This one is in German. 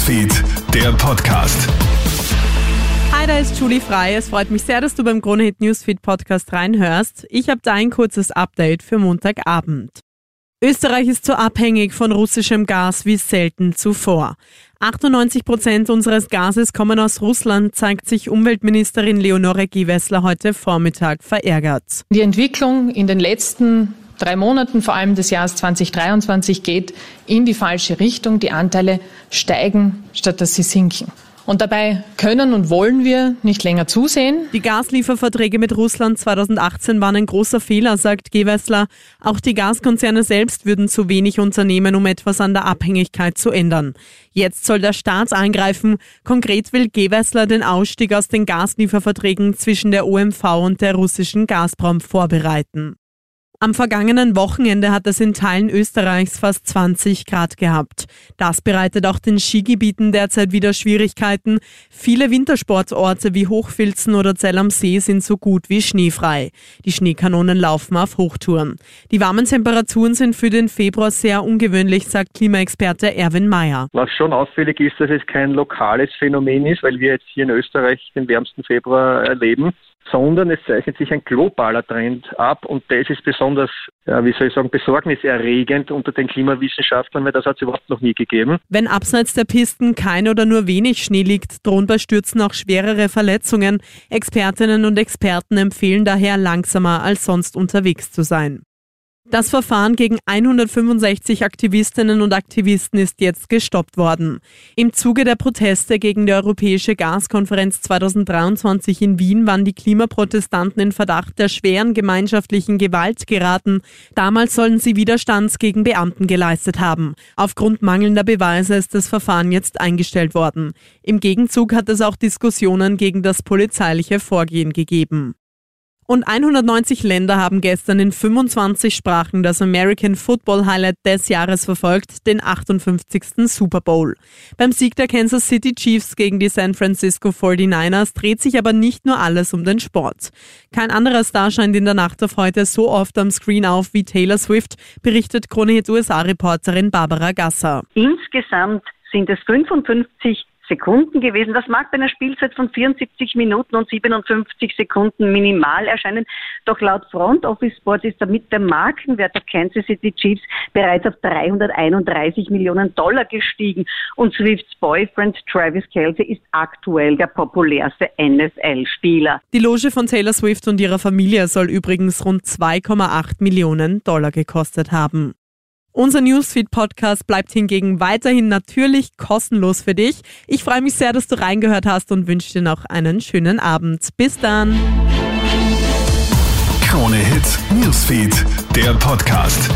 Newsfeed, der Podcast. Hi, da ist Julie Frei. Es freut mich sehr, dass du beim Kronehit Newsfeed Podcast reinhörst. Ich habe da ein kurzes Update für Montagabend. Österreich ist so abhängig von russischem Gas wie selten zuvor. 98 Prozent unseres Gases kommen aus Russland, zeigt sich Umweltministerin Leonore Gewessler heute Vormittag verärgert. Die Entwicklung in den letzten drei Monaten, vor allem des Jahres 2023, geht in die falsche Richtung. Die Anteile steigen, statt dass sie sinken. Und dabei können und wollen wir nicht länger zusehen. Die Gaslieferverträge mit Russland 2018 waren ein großer Fehler, sagt Gewessler. Auch die Gaskonzerne selbst würden zu wenig unternehmen, um etwas an der Abhängigkeit zu ändern. Jetzt soll der Staat eingreifen. Konkret will Gewessler den Ausstieg aus den Gaslieferverträgen zwischen der OMV und der russischen Gazprom vorbereiten. Am vergangenen Wochenende hat es in Teilen Österreichs fast 20 Grad gehabt. Das bereitet auch den Skigebieten derzeit wieder Schwierigkeiten. Viele Wintersportorte wie Hochfilzen oder Zell am See sind so gut wie schneefrei. Die Schneekanonen laufen auf Hochtouren. Die warmen Temperaturen sind für den Februar sehr ungewöhnlich, sagt Klimaexperte Erwin Mayer. Was schon auffällig ist, dass es kein lokales Phänomen ist, weil wir jetzt hier in Österreich den wärmsten Februar erleben sondern es zeichnet sich ein globaler Trend ab und das ist besonders, ja, wie soll ich sagen, besorgniserregend unter den Klimawissenschaftlern, weil das hat es überhaupt noch nie gegeben. Wenn abseits der Pisten kein oder nur wenig Schnee liegt, drohen bei Stürzen auch schwerere Verletzungen. Expertinnen und Experten empfehlen daher langsamer als sonst unterwegs zu sein. Das Verfahren gegen 165 Aktivistinnen und Aktivisten ist jetzt gestoppt worden. Im Zuge der Proteste gegen die Europäische Gaskonferenz 2023 in Wien waren die Klimaprotestanten in Verdacht der schweren gemeinschaftlichen Gewalt geraten. Damals sollen sie Widerstands gegen Beamten geleistet haben. Aufgrund mangelnder Beweise ist das Verfahren jetzt eingestellt worden. Im Gegenzug hat es auch Diskussionen gegen das polizeiliche Vorgehen gegeben. Und 190 Länder haben gestern in 25 Sprachen das American Football Highlight des Jahres verfolgt, den 58. Super Bowl. Beim Sieg der Kansas City Chiefs gegen die San Francisco 49ers dreht sich aber nicht nur alles um den Sport. Kein anderer Star scheint in der Nacht auf heute so oft am Screen auf wie Taylor Swift, berichtet Kronehit USA-Reporterin Barbara Gasser. Insgesamt sind es 55 Sekunden gewesen. Das mag bei einer Spielzeit von 74 Minuten und 57 Sekunden minimal erscheinen. Doch laut Front Office Sports ist damit der Markenwert der Kansas City Chiefs bereits auf 331 Millionen Dollar gestiegen. Und Swifts Boyfriend Travis Kelsey ist aktuell der populärste NFL-Spieler. Die Loge von Taylor Swift und ihrer Familie soll übrigens rund 2,8 Millionen Dollar gekostet haben. Unser Newsfeed-Podcast bleibt hingegen weiterhin natürlich kostenlos für dich. Ich freue mich sehr, dass du reingehört hast und wünsche dir noch einen schönen Abend. Bis dann. Krone Hits, Newsfeed, der Podcast.